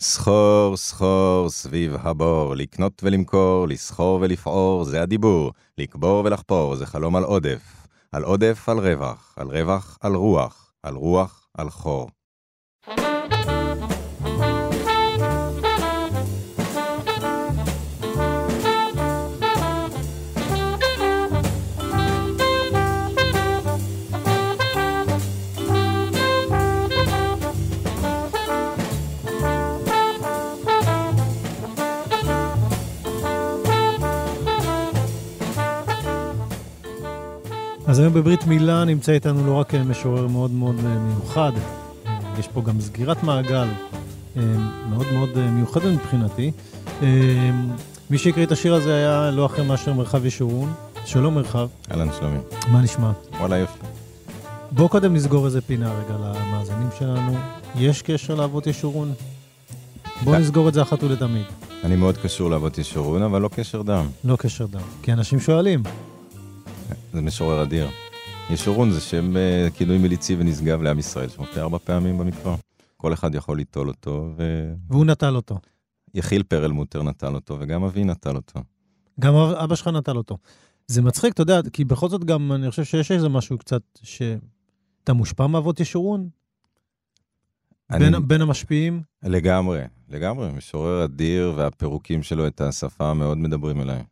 סחור, סחור, סביב הבור, לקנות ולמכור, לסחור ולפעור, זה הדיבור. לקבור ולחפור, זה חלום על עודף. על עודף, על רווח. על רווח, על רוח. על רוח, על חור. אז היום בברית מילה נמצא איתנו לא רק משורר מאוד מאוד מיוחד, יש פה גם סגירת מעגל מאוד מאוד מיוחדת מבחינתי. מי שהקריא את השיר הזה היה לא אחר מאשר מרחב ישורון. שלום מרחב. אהלן שלומי. מה נשמע? וואלה יופי. בוא קודם נסגור איזה פינה רגע למאזינים שלנו. יש קשר לאבות ישורון? בוא נסגור את זה אחת ולתמיד. אני מאוד קשור לאבות ישורון, אבל לא קשר דם. לא קשר דם. כי אנשים שואלים. זה משורר אדיר. ישורון זה שם uh, כינוי מליצי ונשגב לעם ישראל, שמופיע ארבע פעמים במקרא. כל אחד יכול ליטול אותו, ו... והוא נטל אותו. יחיל פרלמוטר נטל אותו, וגם אבי נטל אותו. גם אבא שלך נטל אותו. זה מצחיק, אתה יודע, כי בכל זאת גם, אני חושב שיש איזה משהו קצת, שאתה מושפע מאבות ישורון? אני... בין, בין המשפיעים? לגמרי, לגמרי. משורר אדיר, והפירוקים שלו את השפה מאוד מדברים אליי.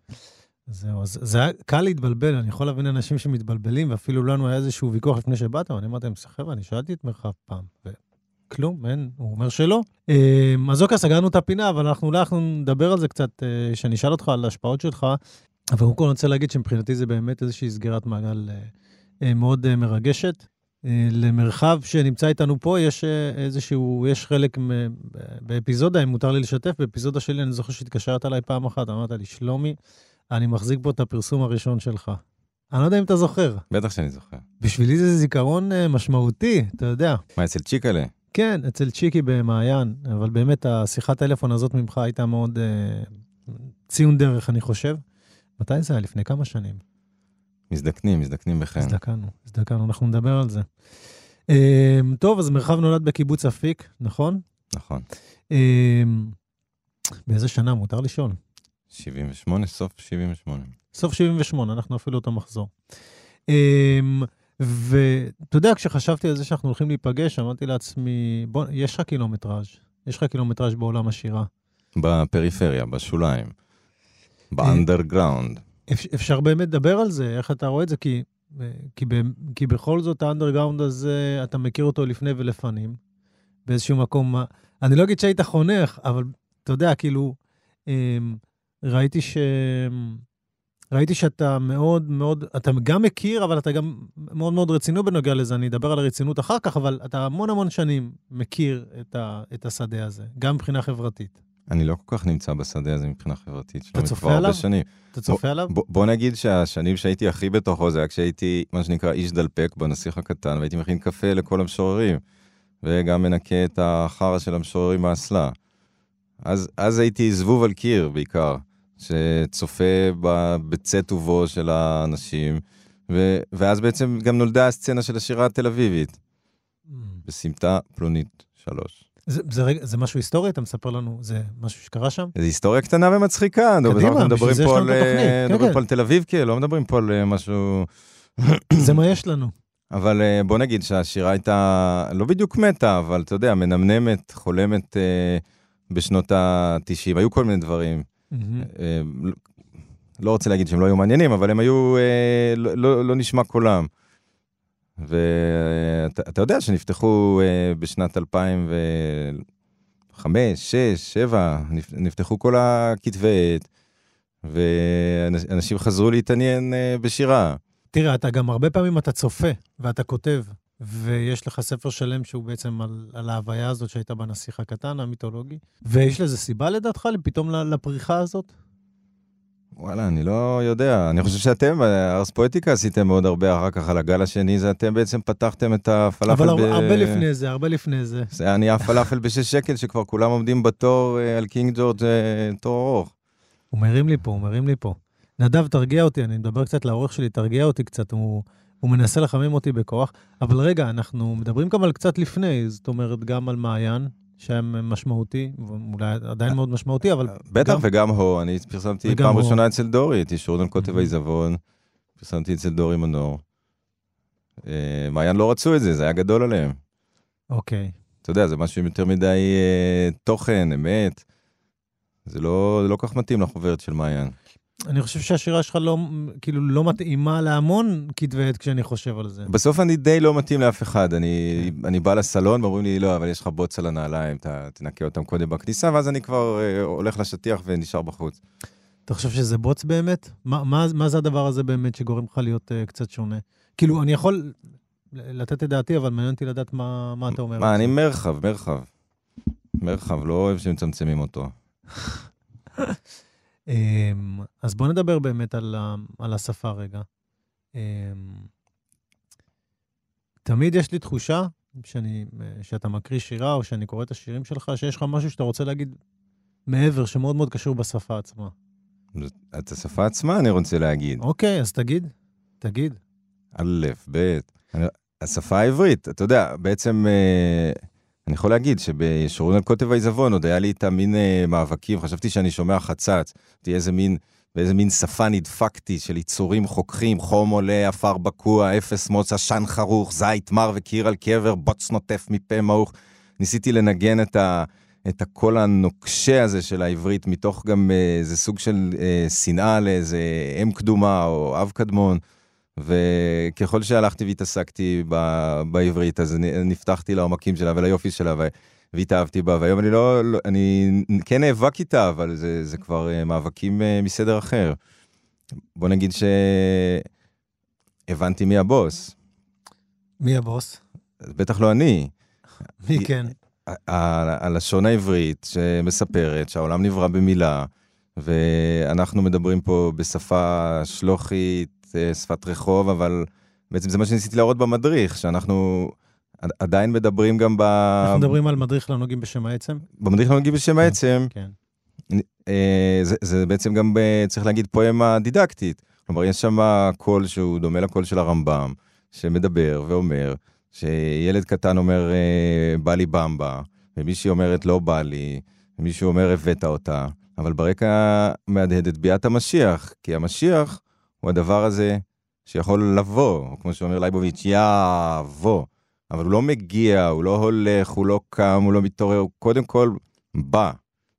זהו, אז זה היה קל להתבלבל, אני יכול להבין אנשים שמתבלבלים, ואפילו לנו היה איזשהו ויכוח לפני שבאת, ואני אמרתי להם, חבר'ה, אני שאלתי את מרחב פעם, וכלום, אין, הוא אומר שלא. אמ, אז אוקיי, סגרנו את הפינה, אבל אנחנו אולי אנחנו נדבר על זה קצת, אה, שאני אשאל אותך על ההשפעות שלך, אבל קודם כל אני רוצה להגיד שמבחינתי זה באמת איזושהי סגירת מעגל אה, אה, מאוד מרגשת. למרחב שנמצא איתנו פה, יש איזשהו, יש חלק באפיזודה, אם מותר לי לשתף, באפיזודה שלי, אני זוכר שהתקשרת אליי פעם אחת, אמרת לי, שלומי, אני מחזיק פה את הפרסום הראשון שלך. אני לא יודע אם אתה זוכר. בטח שאני זוכר. בשבילי זה זיכרון uh, משמעותי, אתה יודע. מה, אצל צ'יקלה? כן, אצל צ'יקי במעיין, אבל באמת השיחת טלפון הזאת ממך הייתה מאוד uh, ציון דרך, אני חושב. מתי זה היה? לפני כמה שנים? מזדקנים, מזדקנים בחן. הזדקנו, הזדקנו, אנחנו נדבר על זה. Uh, טוב, אז מרחב נולד בקיבוץ אפיק, נכון? נכון. Uh, באיזה שנה, מותר לשאול? 78, סוף 78. סוף 78, אנחנו אפילו אותו מחזור. אמ, ואתה יודע, כשחשבתי על זה שאנחנו הולכים להיפגש, אמרתי לעצמי, בוא, יש לך קילומטראז', יש לך קילומטראז' בעולם השירה. בפריפריה, בשוליים, באנדרגראונד. אפשר באמת לדבר על זה, איך אתה רואה את זה? כי, כי, כי בכל זאת האנדרגראונד הזה, אתה מכיר אותו לפני ולפנים, באיזשהו מקום. אני לא אגיד שהיית חונך, אבל אתה יודע, כאילו, אמ, ראיתי ש... ראיתי שאתה מאוד מאוד, אתה גם מכיר, אבל אתה גם מאוד מאוד רציני בנוגע לזה. אני אדבר על הרצינות אחר כך, אבל אתה המון המון שנים מכיר את, ה, את השדה הזה, גם מבחינה חברתית. אני לא כל כך נמצא בשדה הזה מבחינה חברתית. אתה צופה עליו? שנים. אתה צופה עליו? בוא, בוא נגיד שהשנים שהייתי הכי בתוכו זה היה כשהייתי, מה שנקרא, איש דלפק בנסיך הקטן, והייתי מכין קפה לכל המשוררים, וגם מנקה את החרא של המשוררים מהאסלה. אז, אז הייתי זבוב על קיר בעיקר. שצופה בצאת ובו של האנשים, ו, ואז בעצם גם נולדה הסצנה של השירה התל אביבית, mm. בסמטה פלונית שלוש. זה, זה, זה משהו היסטורי? אתה מספר לנו, זה משהו שקרה שם? זה היסטוריה קטנה ומצחיקה. קדימה, בשביל זה יש לנו את התוכנית. אה, מדברים כן, פה על תל אביב, כן, לא מדברים פה על אה, משהו... זה מה יש לנו. אבל אה, בוא נגיד שהשירה הייתה לא בדיוק מתה, אבל אתה יודע, מנמנמת, חולמת בשנות ה-90. היו כל מיני דברים. אה, לא רוצה להגיד שהם לא היו מעניינים, אבל הם היו, אה, לא, לא, לא נשמע קולם. ואתה יודע שנפתחו אה, בשנת 2005, 6, 7, נפתחו כל הכתבי עת, ואנשים חזרו להתעניין בשירה. תראה, אתה גם הרבה פעמים אתה צופה ואתה כותב, ויש לך ספר שלם שהוא בעצם על, על ההוויה הזאת שהייתה בנסיך הקטן, המיתולוגי. ויש לזה סיבה לדעתך, פתאום לפריחה הזאת? וואלה, אני לא יודע. אני חושב שאתם, ארס פואטיקה עשיתם מאוד הרבה אחר כך על הגל השני, זה אתם בעצם פתחתם את הפלאפל אבל ב... אבל הרבה לפני זה, הרבה לפני זה. זה היה נהיה פלאפל בשש שקל, שכבר כולם עומדים בתור אה, על קינג ג'ורג' אה, תור ארוך. הוא מרים לי פה, הוא מרים לי פה. נדב, תרגיע אותי, אני מדבר קצת לאורך שלי, תרגיע אותי קצת, הוא... הוא מנסה לחמם אותי בכוח, אבל רגע, אנחנו מדברים גם על קצת לפני, זאת אומרת, גם על מעיין, שהיה משמעותי, אולי עדיין מאוד משמעותי, אבל... בטח, גם... וגם הו, אני פרסמתי פעם. ראשונה אצל דורי, את ישורון על קוטב. העיזבון, פרסמתי אצל דורי מנור. אה, מעיין לא רצו את זה, זה היה גדול עליהם. אוקיי. אתה יודע, זה משהו עם יותר מדי אה, תוכן, אמת. זה לא, זה לא כל כך מתאים לחוברת של מעיין. אני חושב שהשירה שלך לא, כאילו, לא מתאימה להמון כתבי עת כשאני חושב על זה. בסוף אני די לא מתאים לאף אחד. אני, אני בא לסלון ואומרים לי, לא, אבל יש לך בוץ על הנעליים, אתה תנקה אותם קודם בכניסה, ואז אני כבר אה, הולך לשטיח ונשאר בחוץ. אתה חושב שזה בוץ באמת? מה, מה, מה זה הדבר הזה באמת שגורם לך להיות uh, קצת שונה? כאילו, אני יכול לתת את דעתי, אבל מעניין אותי לדעת מה, מה אתה אומר. מה, אני זה. מרחב, מרחב. מרחב, לא אוהב שמצמצמים אותו. אמ, אז בוא נדבר באמת על, ה- על השפה רגע. אמ, תמיד יש לי תחושה שאני, שאתה מקריא שירה, או שאני קורא את השירים שלך, שיש לך משהו שאתה רוצה להגיד מעבר, שמאוד מאוד קשור בשפה עצמה. את השפה עצמה אני רוצה להגיד. אוקיי, אז תגיד, תגיד. א', ב', השפה העברית, אתה יודע, בעצם אה, אני יכול להגיד שבשורון על קוטב העיזבון עוד היה לי את המין אה, מאבקים, חשבתי שאני שומע חצץ, תהיה איזה מין, באיזה מין שפה נדפקתי של יצורים חוככים, חום עולה, עפר בקוע, אפס מוץ, עשן חרוך, זית מר וקיר על קבר, בוץ נוטף מפה מעוך. ניסיתי לנגן את ה... את הקול הנוקשה הזה של העברית, מתוך גם אה, איזה סוג של אה, שנאה לאיזה אם קדומה או אב קדמון. וככל שהלכתי והתעסקתי ב- בעברית, אז נפתחתי לעומקים שלה וליופי שלה, ו- והתאהבתי בה, והיום אני לא, לא אני כן נאבק איתה, אבל זה, זה כבר אה, מאבקים אה, מסדר אחר. בוא נגיד שהבנתי מי הבוס, מי הבוס? בטח לא אני. מי כן? הלשון העברית שמספרת שהעולם נברא במילה, ואנחנו מדברים פה בשפה שלוחית, שפת רחוב, אבל בעצם זה מה שניסיתי להראות במדריך, שאנחנו עד- עדיין מדברים גם ב... אנחנו מדברים על מדריך לנוגעים בשם העצם? במדריך לא נגיד בשם העצם, כן. אה, זה, זה בעצם גם, ב- צריך להגיד, פואמה דידקטית. כלומר, יש שם קול שהוא דומה לקול של הרמב"ם, שמדבר ואומר, שילד קטן אומר, אה, בא לי במבה, ומישהי אומרת, לא בא לי, ומישהו אומר, הבאת אותה, אבל ברקע מהדהד את ביאת המשיח, כי המשיח הוא הדבר הזה שיכול לבוא, כמו שאומר לייבוביץ', יבוא, אבל הוא לא מגיע, הוא לא הולך, הוא לא קם, הוא לא מתעורר, הוא קודם כל בא.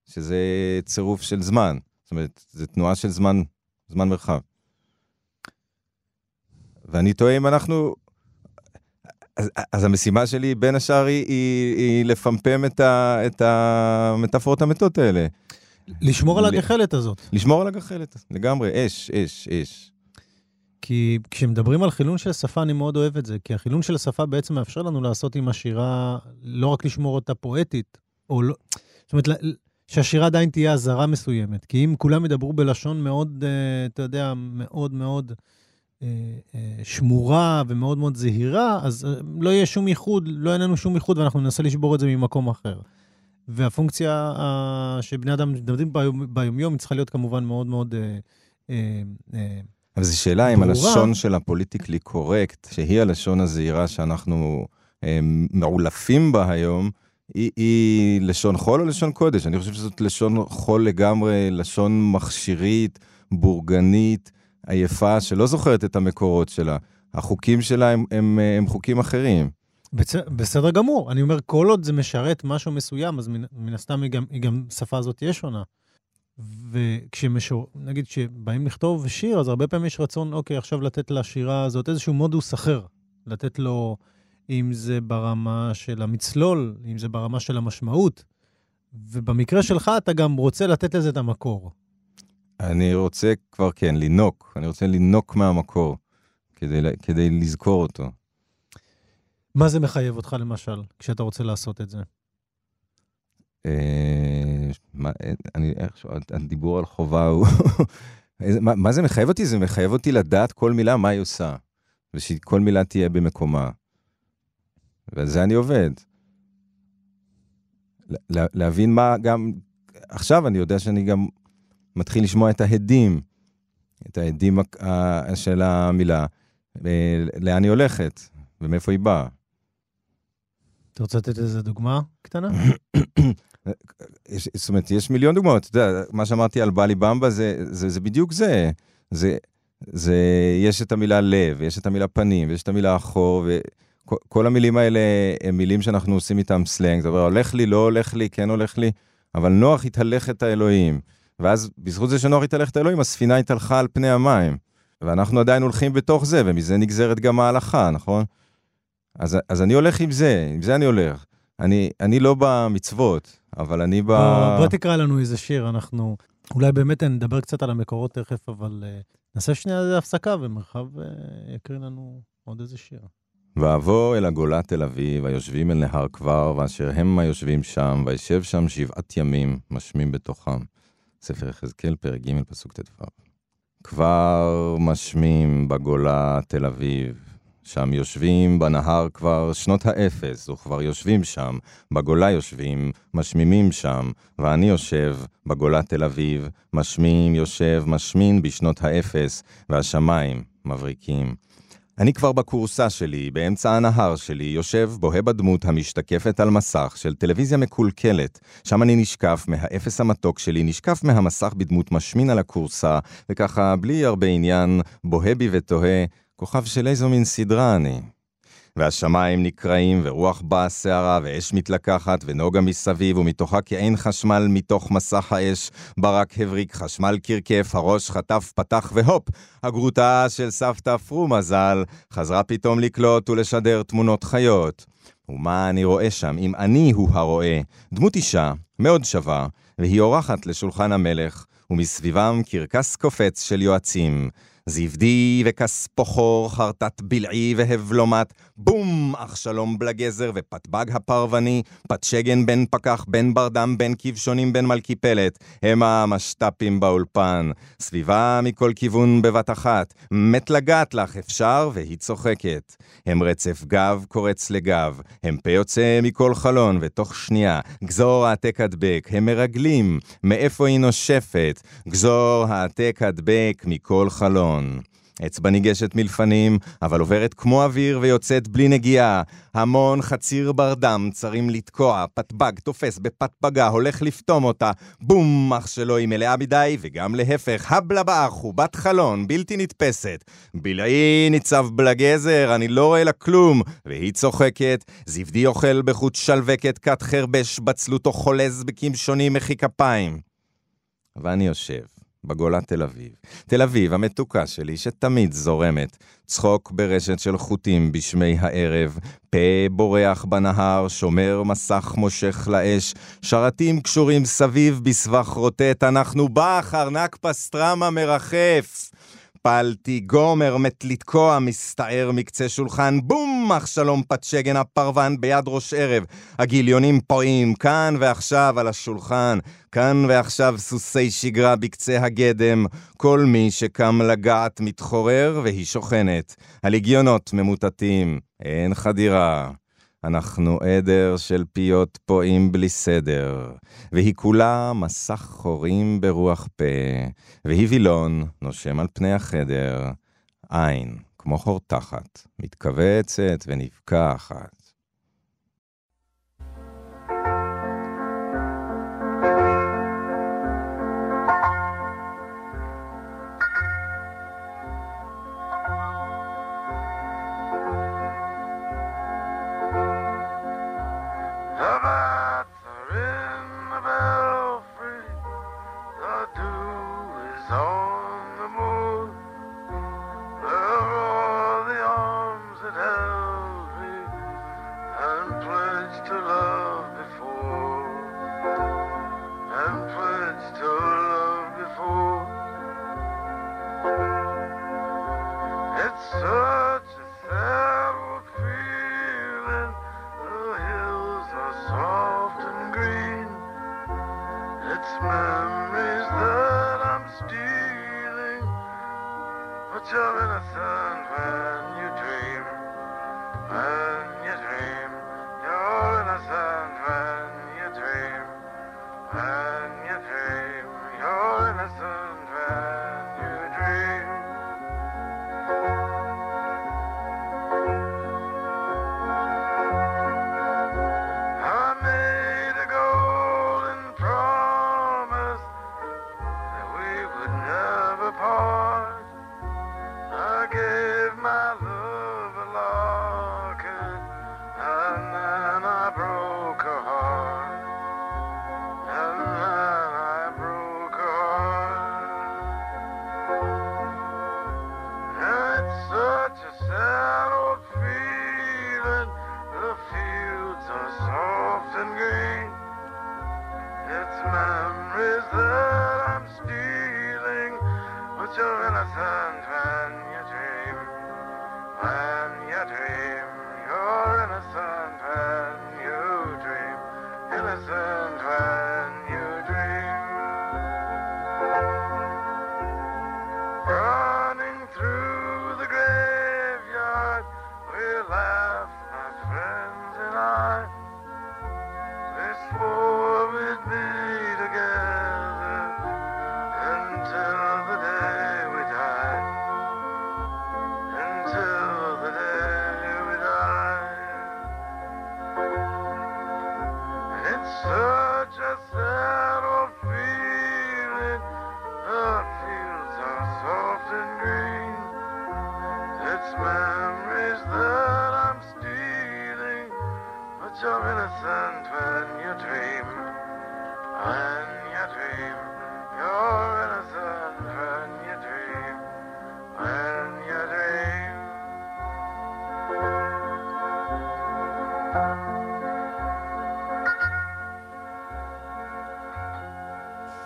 שזה צירוף של זמן. זאת אומרת, זו תנועה של זמן, זמן מרחב. ואני תוהה אם אנחנו... אז, אז המשימה שלי, בין השאר, היא, היא, היא לפמפם את, ה, את המטאפורות המתות האלה. לשמור על הגחלת הזאת. לשמור על הגחלת, לגמרי, אש, אש, אש. כי כשמדברים על חילון של שפה, אני מאוד אוהב את זה, כי החילון של השפה בעצם מאפשר לנו לעשות עם השירה, לא רק לשמור אותה פואטית, או לא... זאת אומרת, שהשירה עדיין תהיה אזהרה מסוימת. כי אם כולם ידברו בלשון מאוד, אה, אתה יודע, מאוד מאוד אה, אה, שמורה ומאוד מאוד זהירה, אז לא יהיה שום ייחוד, לא יהיה לנו שום ייחוד, ואנחנו ננסה לשבור את זה ממקום אחר. והפונקציה שבני אדם ביום, ביומיום, היא צריכה להיות כמובן מאוד מאוד... אה, אה, אבל זו שאלה אם. הלשון של הפוליטיקלי קורקט, שהיא הלשון הזהירה שאנחנו אה, מעולפים בה היום, היא, היא לשון חול או לשון קודש? אני חושב שזאת לשון חול לגמרי, לשון מכשירית, בורגנית, עייפה, שלא זוכרת את המקורות שלה. החוקים שלה הם, הם, הם חוקים אחרים. בצ... בסדר גמור. אני אומר, כל עוד זה משרת משהו מסוים, אז מן, מן הסתם היא גם, היא גם, שפה הזאת תהיה שונה. וכשמשור... נגיד, כשבאים לכתוב שיר, אז הרבה פעמים יש רצון, אוקיי, עכשיו לתת לשירה הזאת איזשהו מודוס אחר. לתת לו, אם זה ברמה של המצלול, אם זה ברמה של המשמעות. ובמקרה שלך, אתה גם רוצה לתת לזה את המקור. אני רוצה כבר, כן, לינוק. אני רוצה לינוק מהמקור, כדי, כדי לזכור אותו. מה זה מחייב אותך, למשל, כשאתה רוצה לעשות את זה? אה, מה, אה, אני, איכשהו, הדיבור על חובה הוא... מה, מה זה מחייב אותי? זה מחייב אותי לדעת כל מילה מה היא עושה, ושכל מילה תהיה במקומה. ועל זה אני עובד. לה- לה- להבין מה גם... עכשיו אני יודע שאני גם מתחיל לשמוע את ההדים, את ההדים של המילה, אה, לאן היא הולכת ומאיפה היא באה. אתה רוצה לתת איזה דוגמה קטנה? יש, זאת אומרת, יש מיליון דוגמאות. אתה יודע, מה שאמרתי על בלי במבה זה, זה, זה בדיוק זה. זה, זה, יש את המילה לב, יש את המילה פנים, ויש את המילה אחור, וכל המילים האלה הם מילים שאנחנו עושים איתם סלנג. זאת אומרת, הולך לי, לא הולך לי, כן הולך לי, אבל נוח התהלך את האלוהים. ואז בזכות זה שנוח התהלך את האלוהים, הספינה התהלכה על פני המים. ואנחנו עדיין הולכים בתוך זה, ומזה נגזרת גם ההלכה, נכון? אז, אז אני הולך עם זה, עם זה אני הולך. אני, אני לא במצוות, אבל אני ב... בוא, בוא תקרא לנו איזה שיר, אנחנו... אולי באמת נדבר קצת על המקורות תכף, אבל uh, נעשה שנייה הפסקה, ומרחב uh, יקריא לנו עוד איזה שיר. ואבוא אל הגולה תל אביב, היושבים אל נהר כבר, ואשר הם היושבים שם, וישב שם שבעת ימים, משמים בתוכם. ספר יחזקאל, פרק ג', פסוק ט"ו. כבר משמים בגולה תל אביב, שם יושבים בנהר כבר שנות האפס, וכבר יושבים שם, בגולה יושבים, משמימים שם, ואני יושב בגולה תל אביב, משמים, יושב, משמין בשנות האפס, והשמיים מבריקים. אני כבר בכורסה שלי, באמצע הנהר שלי, יושב בוהה בדמות המשתקפת על מסך של טלוויזיה מקולקלת. שם אני נשקף מהאפס המתוק שלי, נשקף מהמסך בדמות משמין על הכורסה, וככה, בלי הרבה עניין, בוהה בי ותוהה, כוכב של איזו מין סדרה אני. והשמיים נקרעים, ורוח באה סערה, ואש מתלקחת, ונוגה מסביב, ומתוכה כעין חשמל מתוך מסך האש, ברק הבריק, חשמל קרקף, הראש חטף, פתח, והופ! הגרוטה של סבתא פרומה ז"ל חזרה פתאום לקלוט ולשדר תמונות חיות. ומה אני רואה שם, אם אני הוא הרואה? דמות אישה, מאוד שווה, והיא אורחת לשולחן המלך, ומסביבם קרקס קופץ של יועצים. זבדי וכספוחור, חרטט בלעי והבלומת, בום! אך שלום בלגזר ופטבג הפרוני, פטשגן בן פקח, בן ברדם, בן כבשונים, בן מלכיפלת, הם המשת"פים באולפן. סביבה מכל כיוון בבת אחת, מת לגעת לך, אפשר? והיא צוחקת. הם רצף גב קורץ לגב, הם פה יוצא מכל חלון, ותוך שנייה, גזור העתק הדבק, הם מרגלים, מאיפה היא נושפת? גזור העתק הדבק מכל חלון. נכון. אצבע ניגשת מלפנים, אבל עוברת כמו אוויר ויוצאת בלי נגיעה. המון חציר ברדם צרים לתקוע, פטבג תופס בפטבגה, הולך לפתום אותה. בום! אח שלו היא מלאה מדי, וגם להפך, הבלה באח הוא בת חלון, בלתי נתפסת. בלעי ניצב בלגזר, אני לא רואה לה כלום. והיא צוחקת, זבדי אוכל בחוט שלווקת, כת חרבש, בצלותו חולז בקמשונים מחי כפיים. ואני יושב. בגולה תל אביב. תל אביב המתוקה שלי, שתמיד זורמת. צחוק ברשת של חוטים בשמי הערב, פה בורח בנהר, שומר מסך מושך לאש, שרתים קשורים סביב בסבך רוטט, אנחנו בח, ארנק פסטרמה מרחף. הפלתי, גומר מת לתקוע, מסתער מקצה שולחן, בום! אך שלום פצ'גן הפרוון ביד ראש ערב. הגיליונים פועים, כאן ועכשיו על השולחן, כאן ועכשיו סוסי שגרה בקצה הגדם. כל מי שקם לגעת מתחורר והיא שוכנת. הלגיונות ממוטטים, אין חדירה. אנחנו עדר של פיות פועים בלי סדר, והיא כולה מסך חורים ברוח פה, והיא וילון נושם על פני החדר, עין, כמו חור תחת, מתכווצת ונבקחת.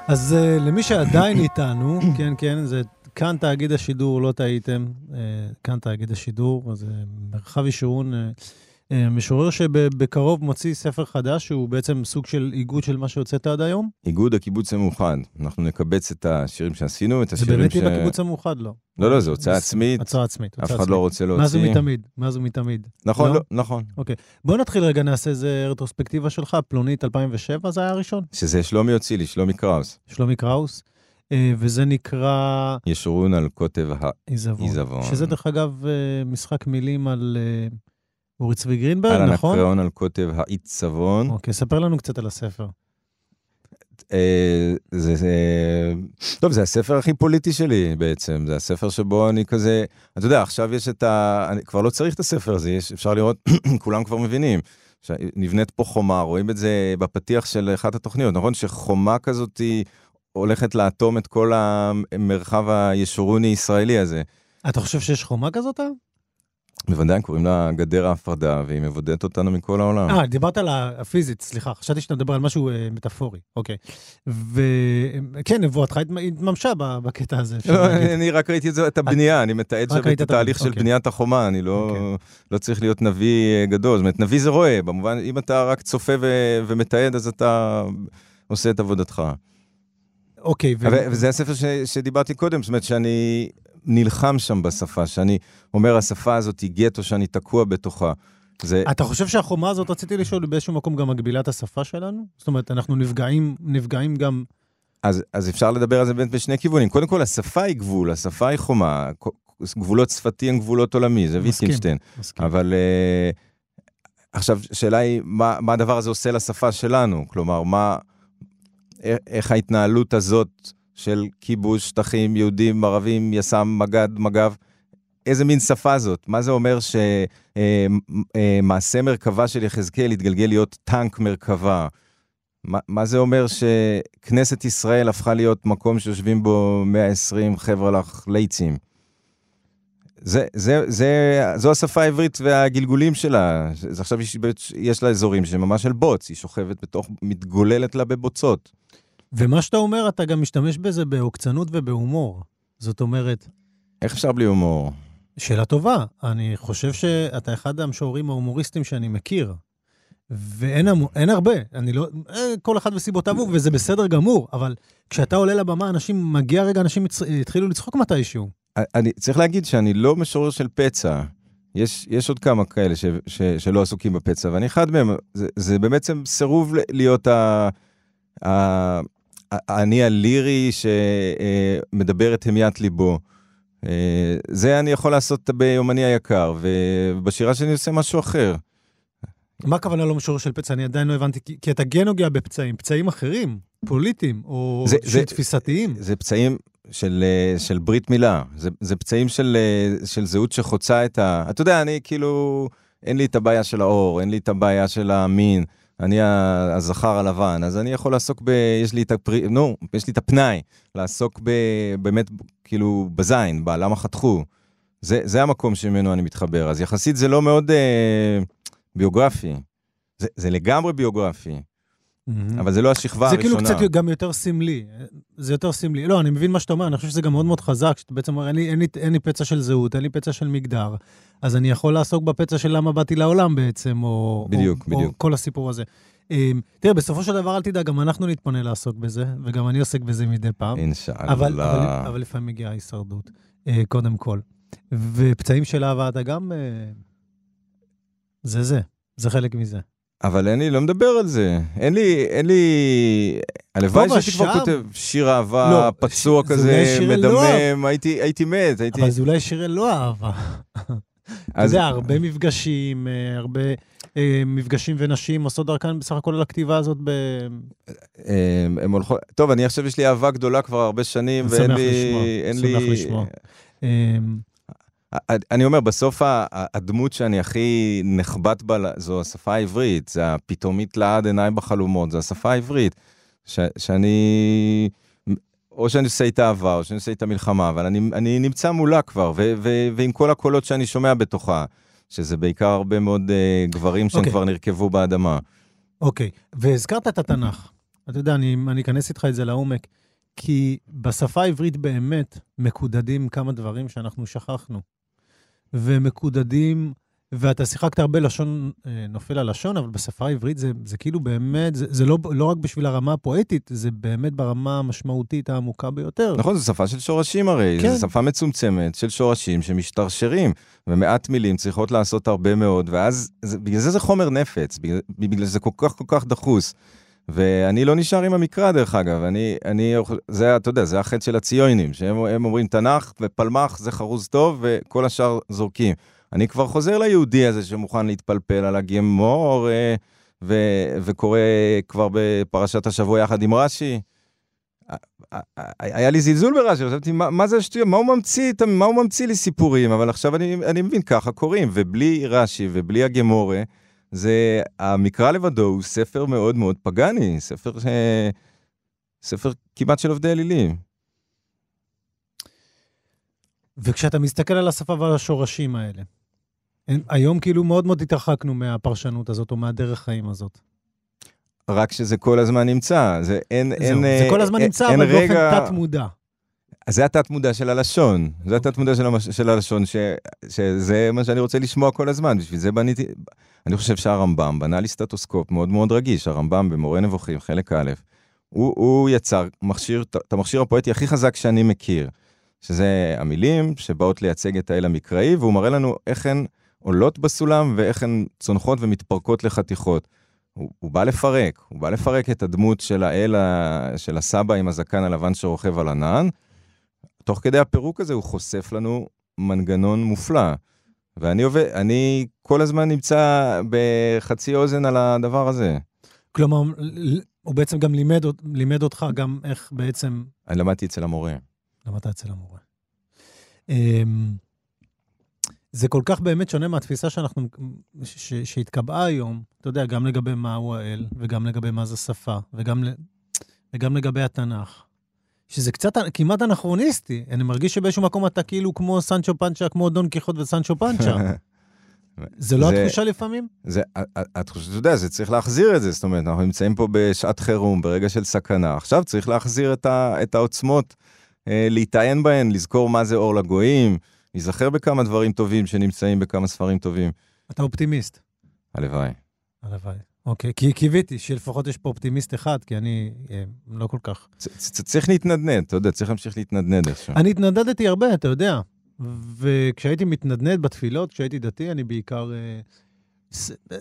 אז uh, למי שעדיין איתנו, כן, כן, זה כאן תאגיד השידור, לא טעיתם, uh, כאן תאגיד השידור, אז uh, מרחב ישורון, משורר שבקרוב מוציא ספר חדש, שהוא בעצם סוג של איגוד של מה שהוצאת עד היום. איגוד הקיבוץ המאוחד. אנחנו נקבץ את השירים שעשינו, את זה השירים באמת ש... יהיה בקיבוץ המאוחד, לא. לא, לא, זו הוצאה עצמית. הצעה עצמית. אף הוצאה אחד לא. רוצה להוציא. מאז ומתמיד, מאז ומתמיד. נכון, לא? לא, נכון. בוא נתחיל רגע, נעשה איזה רטרוספקטיבה שלך, פלונית 2007 זה היה הראשון, שזה שלומי הוציא לי, שלומי קראוס. שלומי קראוס, אה, וזה נקרא ישורון על קוטב עיזבון. העיזבון. שזה דרך אגב אה, משחק מילים על אה, אורי צבי גרינברג, על נכון? הנקריאון על קוטב העיצבון. אוקיי, ספר לנו קצת על הספר. אה, זה, זה, טוב, זה הספר הכי פוליטי שלי בעצם, זה הספר שבו אני כזה, אתה יודע, עכשיו יש את ה... אני כבר לא צריך את הספר הזה, יש, אפשר לראות, כולם כבר מבינים. נבנית פה חומה, רואים את זה בפתיח של אחת התוכניות, נכון? שחומה כזאת היא הולכת לאטום את כל המרחב הישורוני-ישראלי הזה. אתה חושב שיש חומה כזאת? אה? בוודאי, קוראים לה גדר ההפרדה, והיא מבודדת אותנו מכל העולם. אה, דיברת על הפיזית, סליחה, חשבתי שאתה מדבר על משהו אה, מטאפורי, אוקיי. וכן, נבואתך התמ- התממשה בקטע הזה. לא, להגיד. אני רק ראיתי את זה- את הבנייה, אני מתעד שם את התהליך של אוקיי. בניית החומה, אני לא אוקיי. לא צריך להיות נביא אה, גדול. זאת אומרת, נביא זה רואה, במובן, אם אתה רק צופה ו- ומתעד, אז אתה עושה את עבודתך. אוקיי, ו- וזה הספר ש- שדיברתי קודם, זאת אומרת שאני נלחם שם בשפה, שאני אומר, השפה הזאת היא גטו שאני תקוע בתוכה. זה, אתה חושב שהחומה הזאת, רציתי לשאול, היא באיזשהו מקום גם מגבילה את השפה שלנו? זאת אומרת, אנחנו נפגעים, נפגעים גם... אז, אז אפשר לדבר על זה באמת בשני כיוונים. קודם כל, השפה היא גבול, השפה היא חומה. גבולות שפתי הם גבולות עולמי, זה. ויטקינשטיין. אבל uh, עכשיו, השאלה היא, מה, מה הדבר הזה עושה לשפה שלנו? כלומר, מה, איך ההתנהלות הזאת של כיבוש שטחים, יהודים, ערבים, יס"מ, מג"ד, מג"ב, איזה מין שפה זאת? מה זה אומר שמעשה מרכבה של יחזקאל יתגלגל להיות טנק מרכבה? מה, מה זה אומר שכנסת ישראל הפכה להיות מקום שיושבים בו 120 חבר'ה לך ליצים? זה, זה, זה, זו השפה העברית והגלגולים שלה. עכשיו יש, יש לה אזורים שממש של בוץ, היא שוכבת בתוך, מתגוללת לה בבוצות. ומה שאתה אומר, אתה גם משתמש בזה בעוקצנות ובהומור. זאת אומרת, איך אפשר בלי הומור? שאלה טובה. אני חושב שאתה אחד המשוררים ההומוריסטים שאני מכיר. ואין אין הרבה, אני לא, אה, כל אחד וסיבותיו הוא, וזה בסדר גמור, אבל כשאתה עולה לבמה, אנשים, מגיע רגע, אנשים יתחילו לצחוק מתישהו. אני צריך להגיד שאני לא משורר של פצע. יש, יש עוד כמה כאלה ש, ש, שלא עסוקים בפצע, ואני אחד מהם. זה, זה בעצם סירוב להיות ה... ה... האני הלירי שמדבר את המיית ליבו. אה, זה אני יכול לעשות ביומני היקר, ובשירה שלי אני עושה משהו אחר. מה הכוונה לא משורר של פצע? אני עדיין לא הבנתי, כי, כי אתה כן נוגע בפצעים, פצעים אחרים, פוליטיים, או זה- של זה- תפיסתיים. זה פצעים של, אה, של ברית מילה, זה, זה פצעים של, אה, של זהות שחוצה את ה... אתה יודע, אני כאילו, אין לי את הבעיה של האור, אין לי את הבעיה של המין, אני הזכר הלבן, אז אני יכול לעסוק ב... יש לי את הפרי... נו, יש לי את הפנאי, לעסוק ב... באמת, כאילו, בזין, בלמה חתכו. זה, זה המקום שממנו אני מתחבר. אז יחסית זה לא מאוד אה, ביוגרפי. זה, זה לגמרי ביוגרפי. אבל זה לא השכבה זה כאילו הראשונה. קצת גם יותר סמלי. זה יותר סמלי. לא, אני מבין מה שאתה אומר, אני חושב שזה גם מאוד מאוד חזק, שאתה בעצם אומר, אין לי, אין, לי, אין לי פצע של זהות, אין לי פצע של מגדר, אז אני יכול לעסוק בפצע של למה באתי לעולם בעצם, או... בדיוק, או, בדיוק. או כל הסיפור הזה. אמ, תראה, בסופו של דבר, אל תדאג, גם אנחנו נתפנה לעסוק בזה, וגם אני עוסק בזה מדי פעם. אינשאללה. אבל, אבל, אבל לפעמים מגיעה ההישרדות, אה, קודם כל. ופצעים של אהבה, אתה גם... אה, זה זה, זה חלק מזה. אבל לי, לא מדבר על זה. אין לי, אין לי... הלוואי שהייתי כבר כותב שיר אהבה לא, פצוע ש- זה כזה, אלוה. מדמם, הייתי הייתי מת, הייתי... אבל זה אולי שיר לא אהבה. אתה אז- יודע, הרבה מפגשים, אה, הרבה אה, מפגשים ונשים עושות דרכן בסך הכל על הכתיבה הזאת ב... הם הם הולכות... טוב, אני עכשיו, יש לי אהבה גדולה כבר הרבה שנים, אני ואין שמח לי... לשמוע, אין שמח לי... לשמוע. אני אומר, בסוף הדמות שאני הכי נחבט בה זו השפה העברית, זה הפתאומית לעד עיניי בחלומות, זו השפה העברית. ש, שאני, או שאני עושה איתה אהבה, או שאני עושה איתה מלחמה, אבל אני, אני נמצא מולה כבר, ו, ו, ועם כל הקולות שאני שומע בתוכה, שזה בעיקר הרבה מאוד uh, גברים שהם אוקיי. כבר נרקבו באדמה. אוקיי, והזכרת את התנ"ך. אתה יודע, אני, אני אכנס איתך את זה לעומק, כי בשפה העברית באמת מקודדים כמה דברים שאנחנו שכחנו. ומקודדים, ואתה שיחקת הרבה לשון, אה, נופל הלשון, אבל בשפה העברית זה, זה כאילו באמת, זה, זה לא, לא רק בשביל הרמה הפואטית, זה באמת ברמה המשמעותית העמוקה ביותר. נכון, זו שפה של שורשים הרי, כן. זו שפה מצומצמת של שורשים שמשתרשרים, ומעט מילים צריכות לעשות הרבה מאוד, ואז, זה, בגלל זה זה חומר נפץ, בגלל, בגלל זה כל כך כל כך דחוס. ואני לא נשאר עם המקרא, דרך אגב, אני, אני, זה, אתה יודע, זה החטא של הציונים, שהם הם אומרים תנ"ך ופלמ"ח זה חרוז טוב, וכל השאר זורקים. אני כבר חוזר ליהודי הזה שמוכן להתפלפל על הגמור, אה, ו, וקורא כבר בפרשת השבוע יחד עם רש"י. היה לי זלזול ברש"י, חשבתי, מה, מה זה השטויות? מה הוא ממציא, מה הוא ממציא לי סיפורים? אבל עכשיו אני, אני מבין, ככה קוראים, ובלי רש"י ובלי הגמורה, זה, המקרא לבדו הוא ספר מאוד מאוד פגאני, ספר, ש... ספר כמעט של עובדי אלילים. וכשאתה מסתכל על השפה ועל השורשים האלה, היום כאילו מאוד מאוד התרחקנו מהפרשנות הזאת, או מהדרך חיים הזאת. רק שזה כל הזמן נמצא, זה אין, זהו, אין, זה אה, כל הזמן אין- נמצא, אין אבל באופן רגע- תת-מודע. אז זה התת-מודע של הלשון, זה התת-מודע של, המש... של הלשון, ש... שזה מה שאני רוצה לשמוע כל הזמן, בשביל זה בניתי... אני חושב שהרמב"ם בנה לי סטטוסקופ מאוד מאוד רגיש, הרמב"ם במורה נבוכים, חלק א', הוא, הוא יצר מכשיר, את המכשיר הפואטי הכי חזק שאני מכיר, שזה המילים שבאות לייצג את האל המקראי, והוא מראה לנו איך הן עולות בסולם ואיך הן צונחות ומתפרקות לחתיכות. הוא, הוא בא לפרק, הוא בא לפרק את הדמות של האל, ה- של הסבא עם הזקן הלבן שרוכב על ענן, תוך כדי הפירוק הזה הוא חושף לנו מנגנון מופלא. ואני עובד, אני כל הזמן נמצא בחצי אוזן על הדבר הזה. כלומר, הוא בעצם גם לימד, לימד אותך גם איך בעצם אני למדתי אצל המורה. למדת אצל המורה. אמ, זה כל כך באמת שונה מהתפיסה שאנחנו, ש- שהתקבעה היום, אתה יודע, גם לגבי מהו האל, וגם לגבי מה זה שפה, וגם, וגם לגבי התנ"ך. שזה קצת כמעט אנכרוניסטי. אני מרגיש שבאיזשהו מקום אתה כאילו כמו סנצ'ו פנצ'ה, כמו דון קיחוט וסנצ'ו פנצ'ה. זה לא זה- התחושה לפעמים? זה, את חושבת, אתה יודע, זה צריך להחזיר את זה, זאת אומרת, אנחנו נמצאים פה בשעת חירום, ברגע של סכנה. עכשיו צריך להחזיר את, ה, את העוצמות, אה, להתעיין בהן, לזכור מה זה אור לגויים, להיזכר בכמה דברים טובים שנמצאים בכמה ספרים טובים. אתה אופטימיסט. הלוואי. הלוואי. אוקיי, כי קיוויתי שלפחות יש פה אופטימיסט אחד, כי אני אה, לא כל כך. צריך להתנדנד, אתה יודע, צריך להמשיך להתנדנד איכשהו. אני התנדדתי הרבה, אתה יודע. וכשהייתי מתנדנד בתפילות, כשהייתי דתי, אני בעיקר... אה,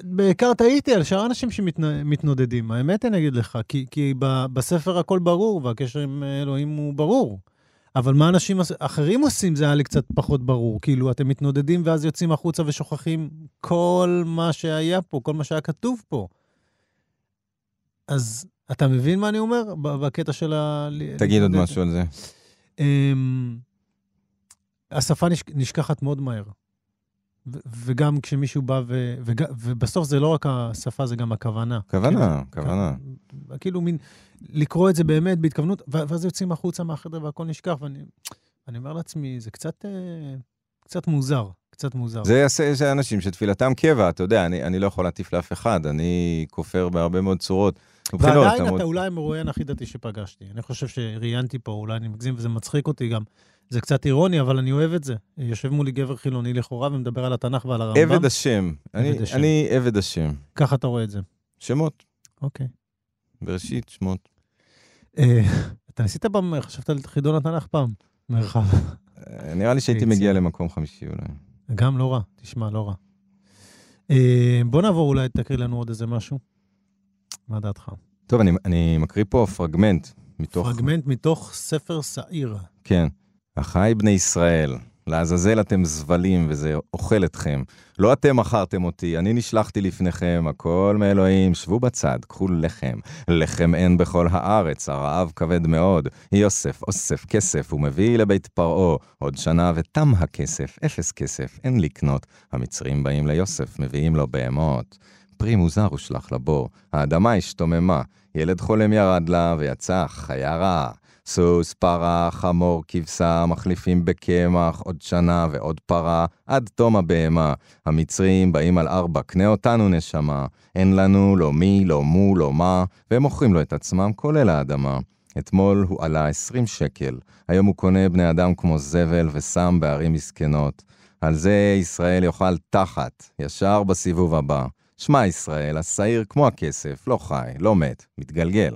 בעיקר טעיתי על שאר האנשים שמתנודדים. האמת, אני אגיד לך, כי, כי בספר הכל ברור, והקשר עם אלוהים הוא ברור. אבל מה אנשים אחרים עושים, זה היה לי קצת פחות ברור. כאילו, אתם מתנודדים ואז יוצאים החוצה ושוכחים כל מה שהיה פה, כל מה שהיה כתוב פה. אז אתה מבין מה אני אומר? בקטע של ה... תגיד עוד? משהו על זה. אמ, השפה נש, נשכחת מאוד מהר. ו- וגם כשמישהו בא, ו, וג, ובסוף זה לא רק השפה, זה גם הכוונה. כוונה, כאילו, כוונה. כ- כאילו מין, לקרוא את זה באמת בהתכוונות, ו- ואז יוצאים החוצה מהחדר והכל נשכח, ואני אני אומר לעצמי, זה קצת, אה, קצת מוזר, קצת מוזר. זה יעשה זה אנשים שתפילתם קבע, אתה יודע, אני, אני לא יכול להטיף לאף אחד, אני כופר בהרבה מאוד צורות. ועדיין למרות- אתה אולי המרואיין הכי דתי שפגשתי. אני חושב שראיינתי פה, אולי אני מגזים וזה מצחיק אותי גם. זה קצת אירוני, אבל אני אוהב את זה. יושב מולי גבר חילוני לכאורה ומדבר על התנ"ך ועל הרמב"ם. עבד השם. אני- עבד השם. אני עבד השם. ככה אתה רואה את זה. שמות, אוקיי. בראשית, שמות. אה, אתה ניסית פעם, חשבת על חידון התנ"ך פעם? מרחב. אה, נראה לי שהייתי יציב. מגיע למקום חמישי אולי. גם לא רע, תשמע, לא רע. אה, בוא נעבור אולי, תקריא לנו עוד איזה משהו. מה דעתך? טוב, אני, אני מקריא פה פרגמנט מתוך... פרגמנט מתוך ספר שעיר. כן. אחיי בני ישראל, לעזאזל אתם זבלים וזה אוכל אתכם. לא אתם מכרתם אותי, אני נשלחתי לפניכם, הכל מאלוהים, שבו בצד, קחו לחם. לחם אין בכל הארץ, הרעב כבד מאוד. יוסף אוסף כסף ומביא לבית פרעה. עוד שנה ותם הכסף, אפס כסף, אין לקנות. המצרים באים ליוסף, מביאים לו בהמות. פרי מוזר הושלך לבור, האדמה השתוממה, ילד חולם ירד לה ויצא חיה רעה. סוס, פרה, חמור, כבשה, מחליפים בקמח, עוד שנה ועוד פרה, עד תום הבהמה. המצרים באים על ארבע, קנה אותנו נשמה. אין לנו לא מי, לא מו, לא מה, והם מוכרים לו את עצמם, כולל האדמה. אתמול הוא עלה עשרים שקל, היום הוא קונה בני אדם כמו זבל ושם בערים מסכנות. על זה ישראל יאכל תחת, ישר בסיבוב הבא. שמע ישראל, השעיר כמו הכסף, לא חי, לא מת, מתגלגל.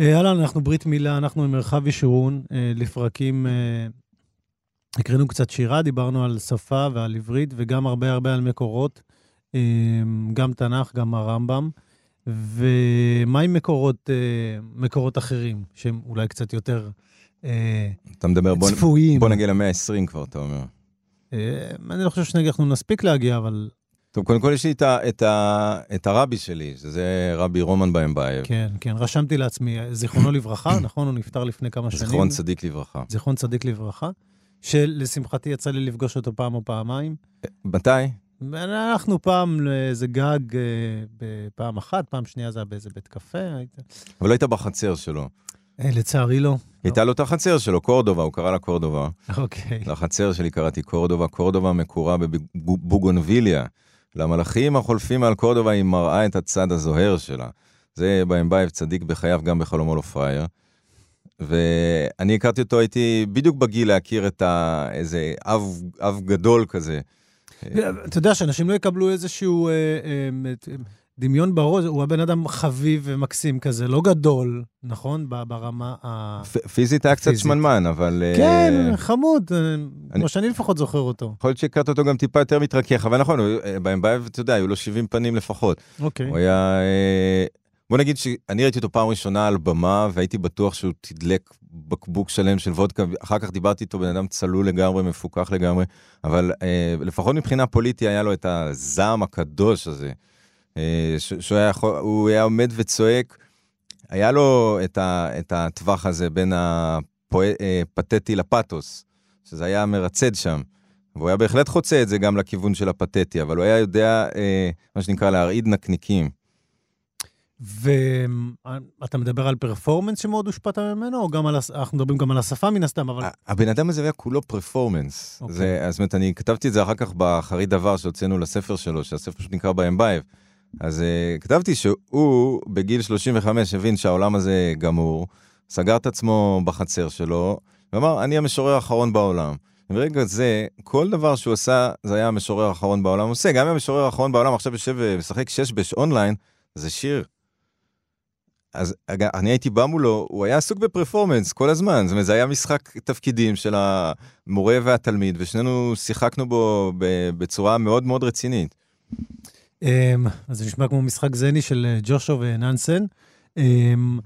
אהלן, אנחנו ברית מילה, אנחנו עם מרחב ישורון. אה, לפרקים אה, הקראנו קצת שירה, דיברנו על שפה ועל עברית, וגם הרבה הרבה על מקורות, אה, גם תנ"ך, גם הרמב"ם. ומה עם מקורות, אה, מקורות אחרים, שהם אולי קצת יותר אה, אתה מדבר, בוא, צפויים? בוא נגיע למאה ה-20 כבר, אתה אומר. אה, אני לא חושב שאנחנו נספיק להגיע, אבל טוב, קודם כל יש לי את, ה, את, ה, את הרבי שלי, שזה רבי רומן באמבייב. כן, כן, רשמתי לעצמי, זיכרונו לברכה, נכון? הוא נפטר לפני כמה שנים. זיכרון צדיק לברכה. זיכרון צדיק לברכה, שלשמחתי יצא לי לפגוש אותו פעם או פעמיים. מתי? הלכנו פעם לאיזה גג, אה, פעם אחת, פעם שנייה זה היה באיזה בית קפה. אבל לא היית בחצר שלו. אה, לצערי לא. הייתה לו את החצר שלו, קורדובה, הוא קרא לה קורדובה. אוקיי. לחצר שלי קראתי קורדובה, קורדובה מקורה בבוגונביליה. למלאכים החולפים על קורדובה היא מראה את הצד הזוהר שלה. זה באמבייב צדיק בחייו, גם בחלומו לא פראייר. ואני הכרתי אותו, הייתי בדיוק בגיל להכיר את ה... איזה אב, אב גדול כזה. אתה יודע שאנשים לא יקבלו איזשהו אה, אה, דמיון בראש, הוא הבן אדם חביב ומקסים כזה, לא גדול, נכון? ברמה ה... פיזית היה קצת. שמנמן, אבל... אה, כן, חמוד, אה, אני- כמו שאני לפחות זוכר אותו. יכול להיות שהכרת אותו גם טיפה יותר מתרכך, אבל נכון, הוא- אה, באמבייב, אתה יודע, היו לו 70 פנים לפחות. אוקיי. הוא היה... בוא נגיד שאני ראיתי אותו פעם ראשונה על במה, והייתי בטוח שהוא תדלק בקבוק שלם של וודקה, אחר כך דיברתי איתו, בן אדם צלול לגמרי, מפוקח לגמרי, אבל אה, לפחות מבחינה פוליטית היה לו את הזעם הקדוש הזה, שהוא היה, יכול, הוא היה עומד וצועק, היה לו את, ה, את הטווח הזה בין הפתטי לפתוס, שזה היה מרצד שם. והוא היה בהחלט חוצה את זה גם לכיוון של הפתטי, אבל הוא היה יודע, אה, מה שנקרא, להרעיד נקניקים. ואתה מדבר על פרפורמנס שמאוד הושפעת ממנו, או גם על, אנחנו מדברים גם על השפה מן הסתם, אבל... הבן אדם הזה היה כולו פרפורמנס. אוקיי. זה, אז זאת אומרת, אני כתבתי את זה אחר כך באחרית דבר שהוצאנו לספר שלו, שהספר פשוט נקרא באמבייב. אז uh, כתבתי שהוא בגיל 35 הבין שהעולם הזה גמור, סגר את עצמו בחצר שלו, ואמר, אני המשורר האחרון בעולם. וברגע זה, כל דבר שהוא עשה, זה היה המשורר האחרון בעולם עושה. גם אם המשורר האחרון בעולם עכשיו יושב ומשחק שש בש אונליין, זה שיר. אז אגב, אני הייתי בא מולו, הוא היה עסוק בפרפורמנס כל הזמן, זאת אומרת, זה היה משחק תפקידים של המורה והתלמיד, ושנינו שיחקנו בו בצורה מאוד מאוד רצינית. אמ, אז זה נשמע כמו משחק זני של אה, ג'ושו וננסן. אמ,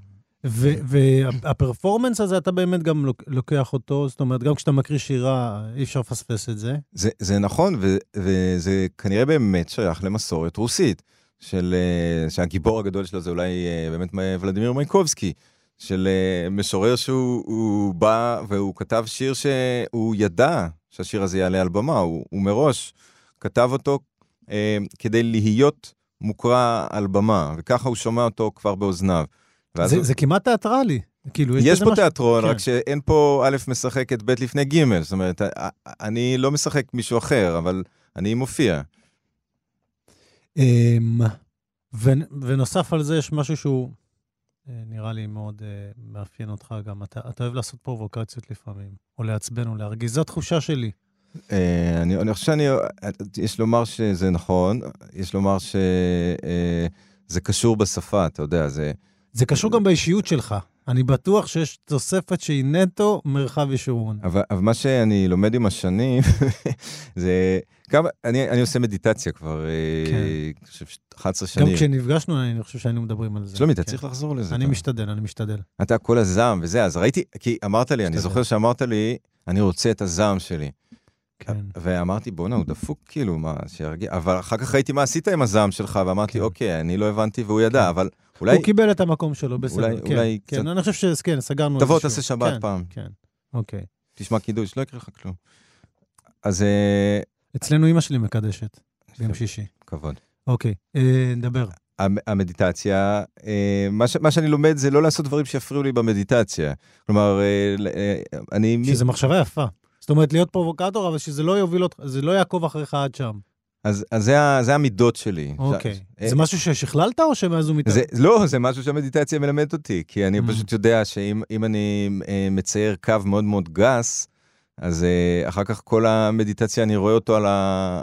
והפרפורמנס הזה, אתה באמת גם לוק- לוקח אותו, זאת אומרת, גם כשאתה מקריא שירה, אי אפשר לפספס את זה. זה, זה נכון, ו, וזה כנראה באמת שייך למסורת רוסית, של, אה, שהגיבור הגדול שלו זה אולי אה, באמת ולדימיר מייקובסקי, של משורר שהוא הוא בא והוא כתב שיר שהוא ידע שהשיר הזה יעלה על במה, הוא, הוא מראש כתב אותו אה, כדי להיות מוקרא על במה, וככה הוא שומע אותו כבר באוזניו. זה, הוא- זה כמעט תיאטרלי. כאילו, יש בזה פה תיאטרון, כן. רק שאין פה א' משחק את ב' לפני ג', זאת אומרת, אני לא משחק מישהו אחר, אבל אני מופיע. אמ, ונוסף על זה, יש משהו שהוא אה, נראה לי מאוד אה, מאפיין אותך גם. אתה, אתה אוהב לעשות פרובוקציות לפעמים, או לעצבן או להרגיז. זו התחושה שלי. אה, אני אני חושב שאני, יש לומר שזה נכון, יש לומר שזה קשור בשפה, אתה יודע, זה... זה קשור גם באישיות שלך. אני בטוח שיש תוספת שהיא נטו מרחב ישורון. אבל, אבל מה שאני לומד עם השנים, זה... כמה, אני, אני עושה מדיטציה כבר, אה, כן. אני חושב, 11 גם שנים. כשנפגשנו, אני חושב שהיינו מדברים על זה. שלומי, אתה כן. צריך לחזור לזה. אני אתה- משתדל, אני משתדל. אתה כל הזעם וזה, אז ראיתי, כי אמרת לי, אני משתדל. זוכר שאמרת לי, אני רוצה את הזעם שלי. כן. ואמרתי, בואנה, הוא דפוק, כאילו, מה, שירגיע. אבל אחר כך ראיתי מה עשית עם הזעם שלך, ואמרתי, כן. אוקיי, אני לא הבנתי והוא ידע, כן. אבל אולי הוא קיבל את המקום שלו, בסדר. אולי- כן, אולי כן, קצת- אני חושב שכן, סגרנו תבוא, תעשה שבת כן, פעם. כן, אוקיי. תשמע קידוש, לא יקרה לך כלום. אז אה, אצלנו אימא שלי מקדשת, ביום שישי. כבוד. אוקיי, אה, נדבר. המ- המדיטציה, אה, מה ש- מה שאני לומד זה לא לעשות דברים שיפריעו לי במדיטציה. כלומר, אה, אני... שזו מחשבה יפה. זאת אומרת, להיות פרובוקטור, אבל שזה לא יוביל אותך, זה לא יעקוב אחריך עד שם. אז אז זה זה המידות שלי. אוקיי. אה, זה משהו ששכללת או שמאז הוא מת... זה, לא, זה משהו שהמדיטציה מלמדת אותי, כי אני Mm. פשוט יודע שאם אם אני אה, מצייר קו מאוד מאוד גס, אז אה, אחר כך כל המדיטציה, אני רואה אותו על ה...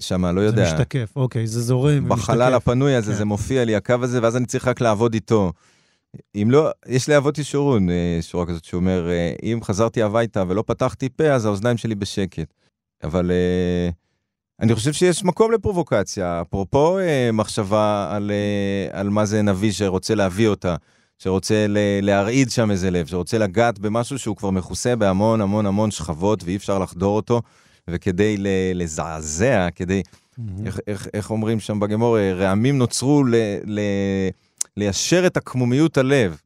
שם, לא זה יודע, משתקף, אוקיי, זה זורם. בחלל הפנוי הזה, כן. זה מופיע לי, הקו הזה, ואז אני צריך רק לעבוד איתו. אם לא, יש לאבות ישורון אה, שורה כזאת שאומר, אה, אם חזרתי הביתה ולא פתחתי פה, אז האוזניים שלי בשקט. אבל אה, אני חושב שיש מקום לפרובוקציה. אפרופו מחשבה על, על מה זה נביא שרוצה להביא אותה, שרוצה להרעיד שם איזה לב, שרוצה לגעת במשהו שהוא כבר מכוסה בהמון המון המון שכבות ואי אפשר לחדור אותו, וכדי לזעזע, כדי, איך, איך, איך אומרים שם בגמור, רעמים נוצרו ל, ל, ליישר את עקמומיות הלב.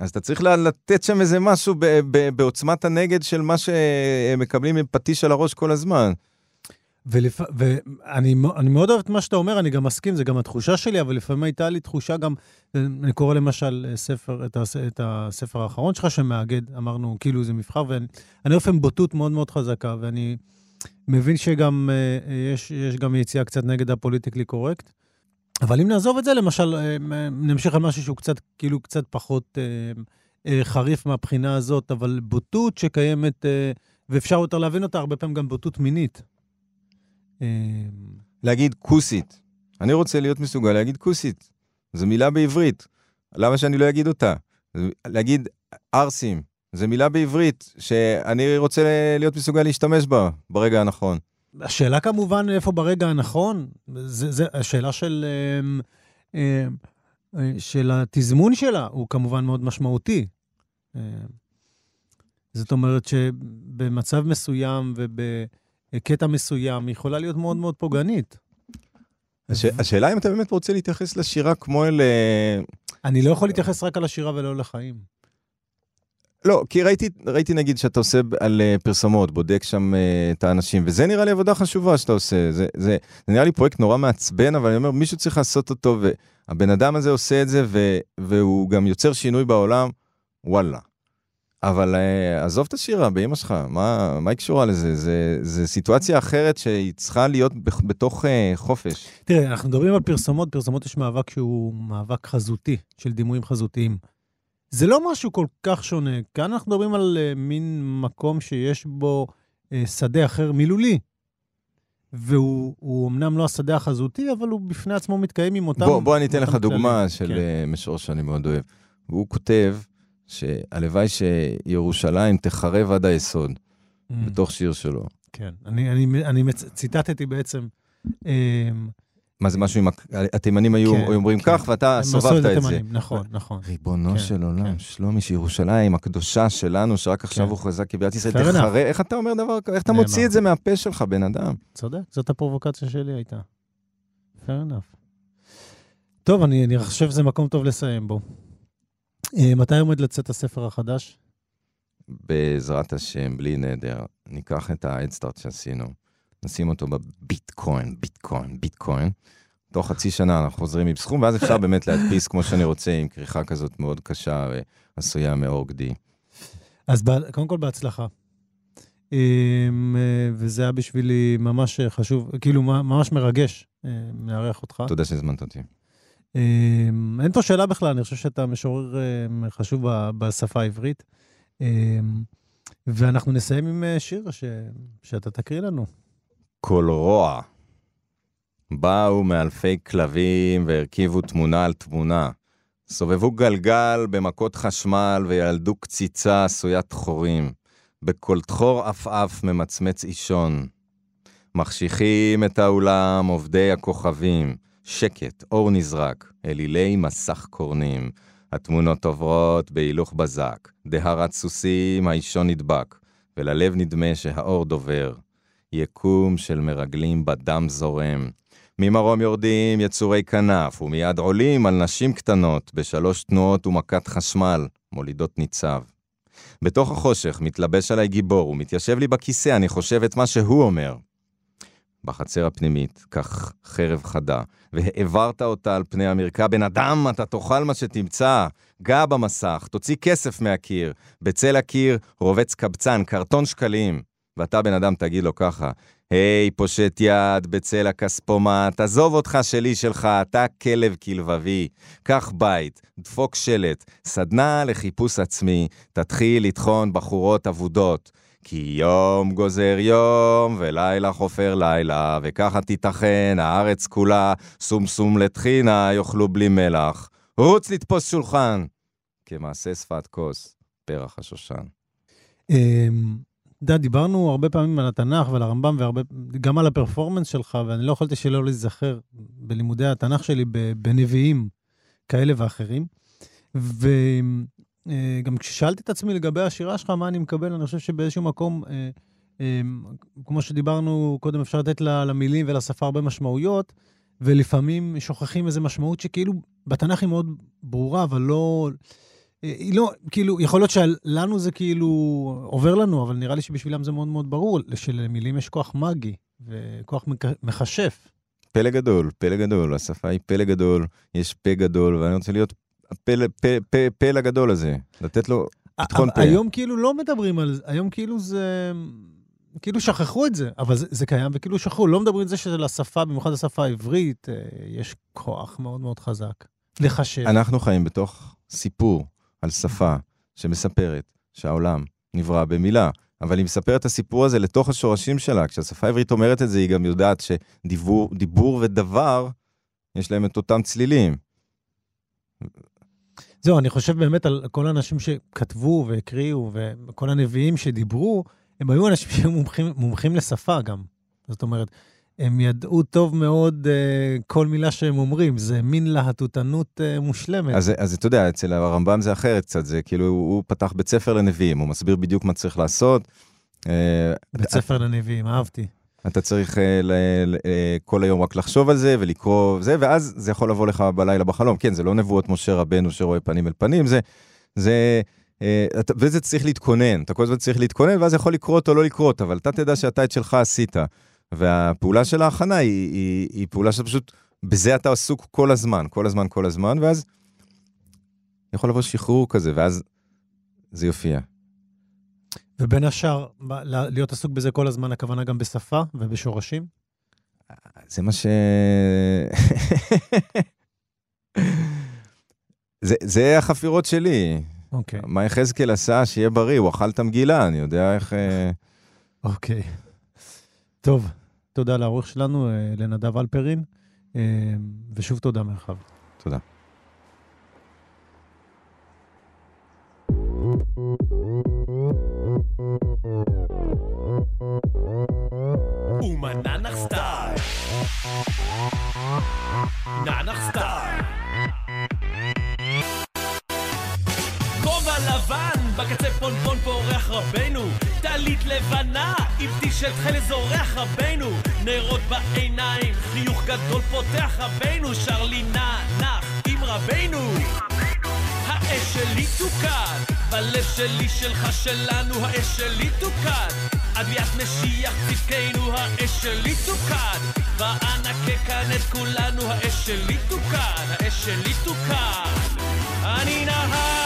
אז אתה צריך לתת שם איזה משהו ב, ב, בעוצמת הנגד של מה שהם מקבלים עם פטיש על הראש כל הזמן. ולפ... ואני מאוד אוהב את מה שאתה אומר, אני גם מסכים, זה גם התחושה שלי, אבל לפעמים הייתה לי תחושה גם, אני קורא למשל ספר, את, הס... את הספר האחרון שלך שמאגד, אמרנו, כאילו זה מבחר, ואני אני אוהב עם בוטות מאוד מאוד חזקה, ואני מבין שגם אה, יש, יש גם יציאה קצת נגד הפוליטיקלי קורקט. אבל אם נעזוב את זה, למשל, אה, נמשיך על משהו שהוא קצת, כאילו קצת פחות אה, אה, חריף מהבחינה הזאת, אבל בוטות שקיימת, אה, ואפשר יותר להבין אותה, הרבה פעמים גם בוטות מינית. אה, להגיד כוסית. אני רוצה להיות מסוגל להגיד כוסית. זו מילה בעברית. למה שאני לא אגיד אותה? להגיד ערסים. זו מילה בעברית שאני רוצה להיות מסוגל להשתמש בה ברגע הנכון. השאלה כמובן איפה ברגע הנכון, זה, זה השאלה של, אמ, אמ, של התזמון שלה, הוא כמובן מאוד משמעותי. אמ, זאת אומרת שבמצב מסוים ובקטע מסוים היא יכולה להיות מאוד מאוד פוגענית. הש... השאלה אם אתה באמת רוצה להתייחס לשירה כמו אל... אה, אני לא יכול להתייחס רק על השירה ולא לחיים. לא, כי ראיתי, ראיתי נגיד שאתה עושה על אה, פרסומות, בודק שם אה, את האנשים, וזה נראה לי עבודה חשובה שאתה עושה. זה, זה, זה נראה לי פרויקט נורא מעצבן, אבל אני אומר, מישהו צריך לעשות אותו, והבן אדם הזה עושה את זה, ו, והוא גם יוצר שינוי בעולם, וואלה. אבל אה, עזוב את השירה באמא שלך, מה, מה היא קשורה לזה? זה, זה סיטואציה אחרת שהיא צריכה להיות בתוך חופש. תראה, אנחנו מדברים על פרסומות, פרסומות יש מאבק שהוא מאבק חזותי, של דימויים חזותיים. זה לא משהו כל כך שונה. כאן אנחנו מדברים על uh, מין מקום שיש בו uh, שדה אחר מילולי. והוא הוא אמנם לא השדה החזותי, אבל הוא בפני עצמו מתקיים עם אותם... בוא, בוא אני אתן לך דוגמה כללים. של כן. אה, משורר שאני מאוד אוהב. והוא כותב שהלוואי שירושלים תחרב עד היסוד, Mm, בתוך שיר שלו. כן. אני, אני, אני מצ... ציטטתי בעצם... um, מה זה משהו עם... התימנים היו כן, אומרים כן. כך, ואתה סובבת את זה. התימנים, נכון, נכון. ריבונו כן, של עולם, כן. שלומי, שירושלים הקדושה שלנו, שרק עכשיו כן. הוכרזה כבירת ישראל. תחרב, איך אתה אומר דבר כזה? איך אתה. מוציא את זה מהפה שלך, בן אדם? צודק, זאת הפרובוקציה שלי הייתה. fair enough. טוב, אני, אני חושב שזה מקום טוב לסיים בו. אה, מתי עומד לצאת הספר החדש? בעזרת השם, בלי נדר, ניקח את האדסטארט שעשינו, נשים אותו בביטקוין, ביטקוין, ביטקוין. תוך חצי שנה אנחנו חוזרים עם סכום, ואז אפשר באמת להדפיס כמו שאני רוצה, עם כריכה כזאת מאוד קשה ועשויה מאור גדי. אז ב- קודם כל בהצלחה. אה, אה, וזה היה בשבילי ממש חשוב, כאילו ממש מרגש אה, לארח אותך. תודה שהזמנת אותי. אה, אין פה שאלה בכלל, אני חושב שאתה משורר אה, חשוב בשפה העברית. ואנחנו נסיים עם אה, שיר ש... שאתה תקריא לנו. כל רוע. באו מאלפי כלבים והרכיבו תמונה על תמונה. סובבו גלגל במכות חשמל וילדו קציצה עשוית חורים. בכל תחור עפעף ממצמץ אישון. מחשיכים את האולם עובדי הכוכבים. שקט, אור נזרק, אלילי מסך קורנים. התמונות עוברות בהילוך בזק. דהרת סוסים, האישון נדבק. וללב נדמה שהאור דובר. יקום של מרגלים בדם זורם. ממרום יורדים יצורי כנף, ומיד עולים על נשים קטנות, בשלוש תנועות ומכת חשמל, מולידות ניצב. בתוך החושך מתלבש עליי גיבור, ומתיישב לי בכיסא, אני חושב את מה שהוא אומר. בחצר הפנימית, כך חרב חדה, והעברת אותה על פני המרקע. בן אדם, אתה תאכל מה שתמצא. גע במסך, תוציא כסף מהקיר. בצל הקיר רובץ קבצן, קרטון שקלים. ואתה, בן אדם, תגיד לו ככה, היי, פושט יד בצל הכספומט, עזוב אותך שלי שלך, אתה כלב כלבבי. קח בית, דפוק שלט, סדנה לחיפוש עצמי, תתחיל לטחון בחורות אבודות. כי יום גוזר יום, ולילה חופר לילה, וככה תיתכן, הארץ כולה, סום סום לטחינה, יאכלו בלי מלח. רוץ לתפוס שולחן. כמעשה שפת כוס, פרח השושן. יודע, דיברנו הרבה פעמים על התנ"ך ועל הרמב"ם, וגם על הפרפורמנס שלך, ואני לא יכולתי שלא להיזכר בלימודי התנ"ך שלי בנביאים כאלה ואחרים. וגם כששאלתי את עצמי לגבי השירה שלך, מה אני מקבל, אני חושב שבאיזשהו מקום, אה, אה, כמו שדיברנו קודם, אפשר לתת למילים ולשפה הרבה משמעויות, ולפעמים שוכחים איזו משמעות שכאילו בתנ"ך היא מאוד ברורה, אבל לא... אה, היא לא, כאילו, יכול להיות שלנו זה כאילו עובר לנו, אבל נראה לי שבשבילם זה מאוד מאוד ברור, שלמילים יש כוח מגי וכוח מכשף. פלא גדול, פלא גדול, השפה היא פלא גדול, יש פה גדול, ואני רוצה להיות הפלא, פה, פה, פלא הגדול הזה, לתת לו פתחון פה. היום כאילו לא מדברים על זה, היום כאילו זה... כאילו שכחו את זה, אבל זה, זה קיים וכאילו שכחו, לא מדברים על זה שלשפה, במיוחד השפה העברית, אה, יש כוח מאוד מאוד חזק. לחשב. אנחנו חיים בתוך סיפור על שפה שמספרת שהעולם נברא במילה, אבל היא מספרת את הסיפור הזה לתוך השורשים שלה. כשהשפה העברית אומרת את זה, היא גם יודעת שדיבור דיבור ודבר, יש להם את אותם צלילים. זהו, אני חושב באמת על כל האנשים שכתבו והקריאו, וכל הנביאים שדיברו, הם היו אנשים שהיו מומחים, מומחים לשפה גם. זאת אומרת, הם ידעו טוב מאוד uh, כל מילה שהם אומרים, זה מין להטוטנות uh, מושלמת. אז, אז אתה יודע, אצל הרמב"ם זה אחרת קצת, זה כאילו, הוא, הוא פתח בית ספר לנביאים, הוא מסביר בדיוק מה צריך לעשות. אה, בית ספר לנביאים, אהבתי. אתה צריך ל, ל, כל היום רק לחשוב על זה ולקרוא זה, ואז זה יכול לבוא לך בלילה בחלום. כן, זה לא נבואות משה רבנו שרואה פנים אל פנים, זה... זה אתה- וזה צריך להתכונן, אתה כל הזמן צריך להתכונן, ואז יכול לקרות או לא לקרות, אבל אתה תדע שאתה את שלך עשית. והפעולה של ההכנה היא, היא, היא פעולה שאתה פשוט, בזה אתה עסוק כל הזמן, כל הזמן, כל הזמן, ואז יכול לבוא שחרור כזה, ואז זה יופיע. ובין השאר, להיות עסוק בזה כל הזמן, הכוונה גם בשפה ובשורשים? זה מה ש... זה, זה החפירות שלי. אוקיי, מה יחזקאל עשה? שיהיה בריא, הוא אכל את המגילה, אני יודע איך... אה, אוקיי. טוב, תודה לעורך שלנו, אה, לנדב אלפרין, אה, ושוב תודה מרחב. תודה. סטייל. ננח סטייל. כובע לבן, בקצה פונפון פורח רבנו. טלית לבנה, עם טישרט תכלת זורח רבנו. נרות בעיניים, חיוך גדול פותח רבנו. שר לי נח עם רבנו. האש שלי תוקד, בלב שלי שלך שלנו האש שלי תוקד. עד ביאת משיח צדקנו האש שלי תוקד. ואנקה כאן את כולנו האש שלי תוקד, האש שלי תוקד. אני נהר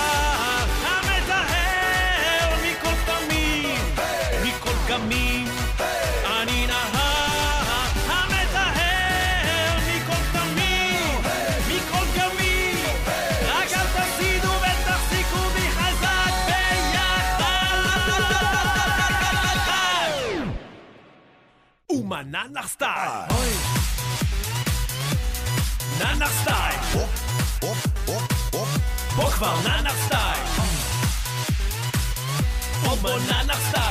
ומננח סטייל. ננח סטייל. בוא כבר ננח סטייל. בוא בוא ננח סטייל.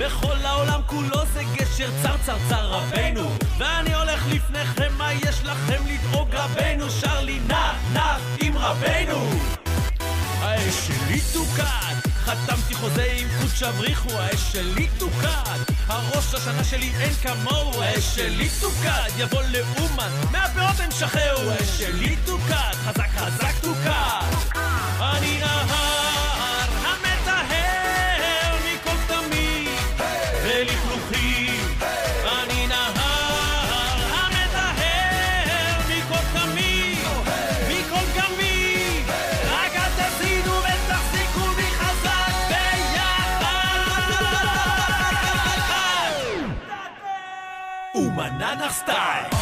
וכל העולם כולו זה גשר צר צר צר רבנו. ואני הולך לפניכם, מה יש לכם לדאוג רבנו? שר לי נח נח עם רבנו. האש שלי תוקד, חתמתי חוזה עם קודש אבריחו, האש שלי תוקד, הראש השנה שלי אין כמוהו, האש שלי תוקד, יבוא לאומן, מהפירות הם שחררו, האש שלי תוקד, חזק חזק תוקד. אני נהר style.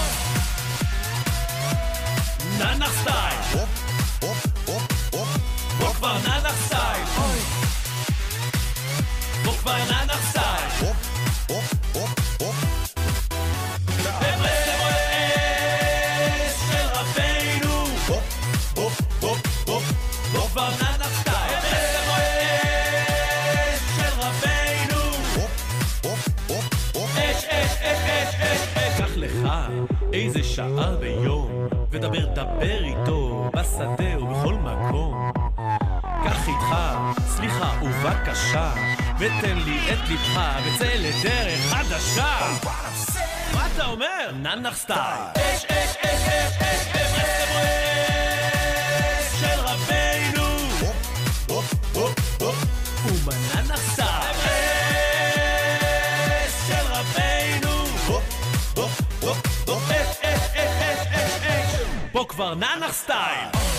שעה ביום, ודבר דבר איתו, בשדה ובכל מקום. קח איתך, סליחה ובקשה, ותן לי את ליבך, וצא לדרך חדשה. מה אתה אומר? ננח סטייל. אש, אש, אש, אש, אש,